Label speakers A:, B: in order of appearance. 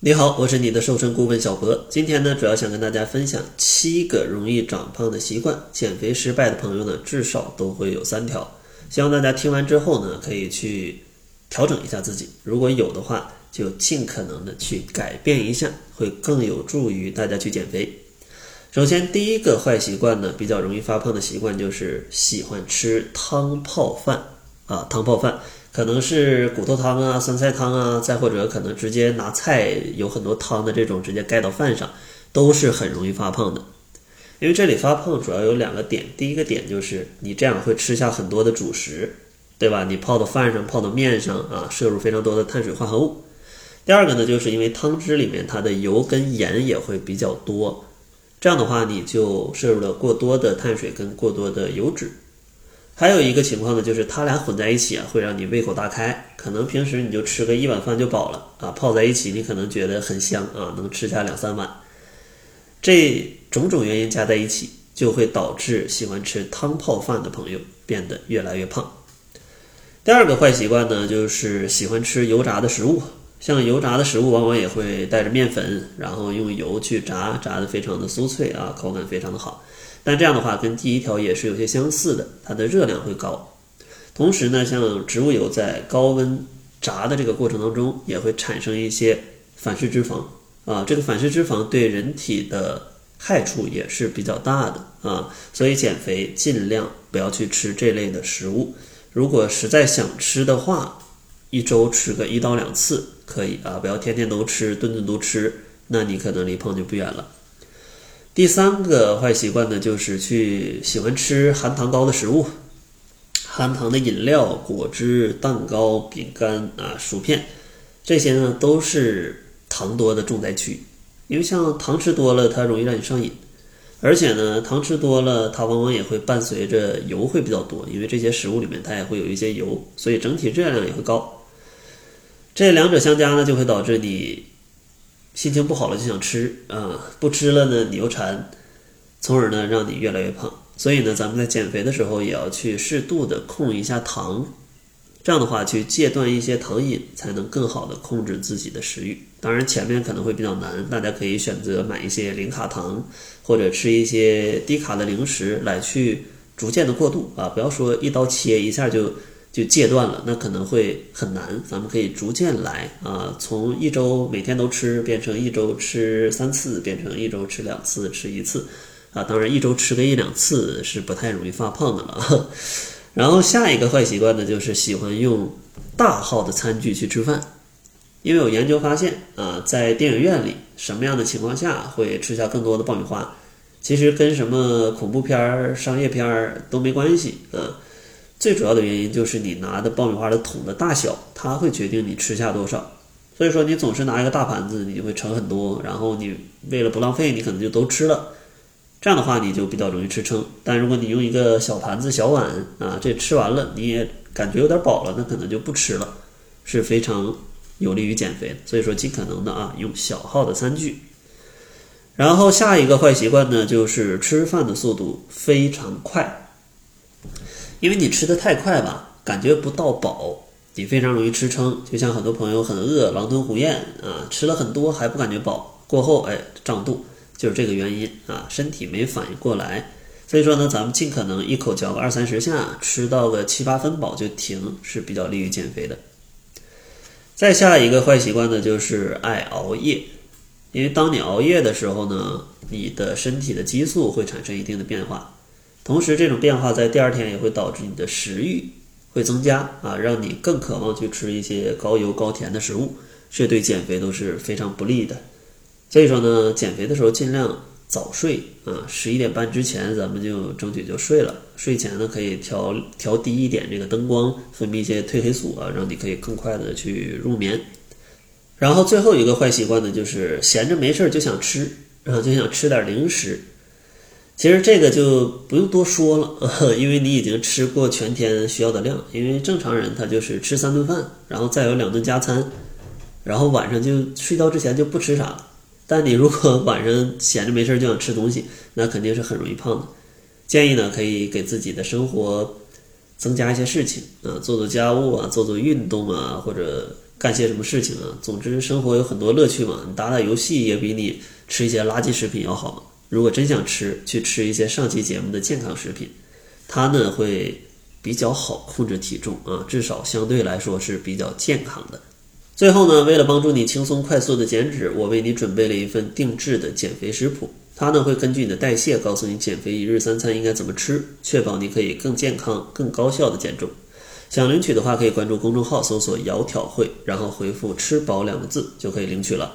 A: 你好，我是你的瘦身顾问小博。今天呢，主要想跟大家分享七个容易长胖的习惯。减肥失败的朋友呢，至少都会有三条。希望大家听完之后呢，可以去调整一下自己。如果有的话，就尽可能的去改变一下，会更有助于大家去减肥。首先，第一个坏习惯呢，比较容易发胖的习惯就是喜欢吃汤泡饭啊，汤泡饭。可能是骨头汤啊、酸菜汤啊，再或者可能直接拿菜有很多汤的这种直接盖到饭上，都是很容易发胖的。因为这里发胖主要有两个点，第一个点就是你这样会吃下很多的主食，对吧？你泡到饭上、泡到面上啊，摄入非常多的碳水化合物。第二个呢，就是因为汤汁里面它的油跟盐也会比较多，这样的话你就摄入了过多的碳水跟过多的油脂。还有一个情况呢，就是它俩混在一起啊，会让你胃口大开。可能平时你就吃个一碗饭就饱了啊，泡在一起你可能觉得很香啊，能吃下两三碗。这种种原因加在一起，就会导致喜欢吃汤泡饭的朋友变得越来越胖。第二个坏习惯呢，就是喜欢吃油炸的食物。像油炸的食物，往往也会带着面粉，然后用油去炸，炸的非常的酥脆啊，口感非常的好。但这样的话，跟第一条也是有些相似的，它的热量会高。同时呢，像植物油在高温炸的这个过程当中，也会产生一些反式脂肪啊。这个反式脂肪对人体的害处也是比较大的啊。所以减肥尽量不要去吃这类的食物。如果实在想吃的话，一周吃个一到两次可以啊，不要天天都吃，顿顿都吃，那你可能离胖就不远了。第三个坏习惯呢，就是去喜欢吃含糖高的食物，含糖的饮料、果汁、蛋糕、饼干啊、薯片，这些呢都是糖多的重灾区。因为像糖吃多了，它容易让你上瘾，而且呢，糖吃多了，它往往也会伴随着油会比较多，因为这些食物里面它也会有一些油，所以整体热量也会高。这两者相加呢，就会导致你。心情不好了就想吃啊，不吃了呢你又馋，从而呢让你越来越胖。所以呢，咱们在减肥的时候也要去适度的控一下糖，这样的话去戒断一些糖瘾，才能更好的控制自己的食欲。当然前面可能会比较难，大家可以选择买一些零卡糖，或者吃一些低卡的零食来去逐渐的过渡啊，不要说一刀切一下就。就戒断了，那可能会很难。咱们可以逐渐来啊，从一周每天都吃，变成一周吃三次，变成一周吃两次，吃一次啊。当然，一周吃个一两次是不太容易发胖的了。然后下一个坏习惯呢，就是喜欢用大号的餐具去吃饭。因为有研究发现啊，在电影院里，什么样的情况下会吃下更多的爆米花？其实跟什么恐怖片儿、商业片儿都没关系啊。最主要的原因就是你拿的爆米花的桶的大小，它会决定你吃下多少。所以说你总是拿一个大盘子，你就会盛很多，然后你为了不浪费，你可能就都吃了。这样的话你就比较容易吃撑。但如果你用一个小盘子、小碗啊，这吃完了你也感觉有点饱了，那可能就不吃了，是非常有利于减肥的。所以说尽可能的啊，用小号的餐具。然后下一个坏习惯呢，就是吃饭的速度非常快。因为你吃的太快吧，感觉不到饱，你非常容易吃撑。就像很多朋友很饿，狼吞虎咽啊，吃了很多还不感觉饱，过后哎胀肚，就是这个原因啊，身体没反应过来。所以说呢，咱们尽可能一口嚼个二三十下，吃到个七八分饱就停，是比较利于减肥的。再下一个坏习惯呢，就是爱熬夜。因为当你熬夜的时候呢，你的身体的激素会产生一定的变化。同时，这种变化在第二天也会导致你的食欲会增加啊，让你更渴望去吃一些高油高甜的食物，这对减肥都是非常不利的。所以说呢，减肥的时候尽量早睡啊，十一点半之前咱们就争取就睡了。睡前呢可以调调低一点这个灯光，分泌一些褪黑素啊，让你可以更快的去入眠。然后最后一个坏习惯呢，就是闲着没事儿就想吃，然后就想吃点零食。其实这个就不用多说了，因为你已经吃过全天需要的量。因为正常人他就是吃三顿饭，然后再有两顿加餐，然后晚上就睡觉之前就不吃啥了。但你如果晚上闲着没事就想吃东西，那肯定是很容易胖的。建议呢，可以给自己的生活增加一些事情啊，做做家务啊，做做运动啊，或者干些什么事情啊。总之，生活有很多乐趣嘛，你打打游戏也比你吃一些垃圾食品要好嘛。如果真想吃，去吃一些上期节目的健康食品，它呢会比较好控制体重啊，至少相对来说是比较健康的。最后呢，为了帮助你轻松快速的减脂，我为你准备了一份定制的减肥食谱。它呢会根据你的代谢，告诉你减肥一日三餐应该怎么吃，确保你可以更健康、更高效的减重。想领取的话，可以关注公众号，搜索“窈窕会”，然后回复“吃饱”两个字就可以领取了。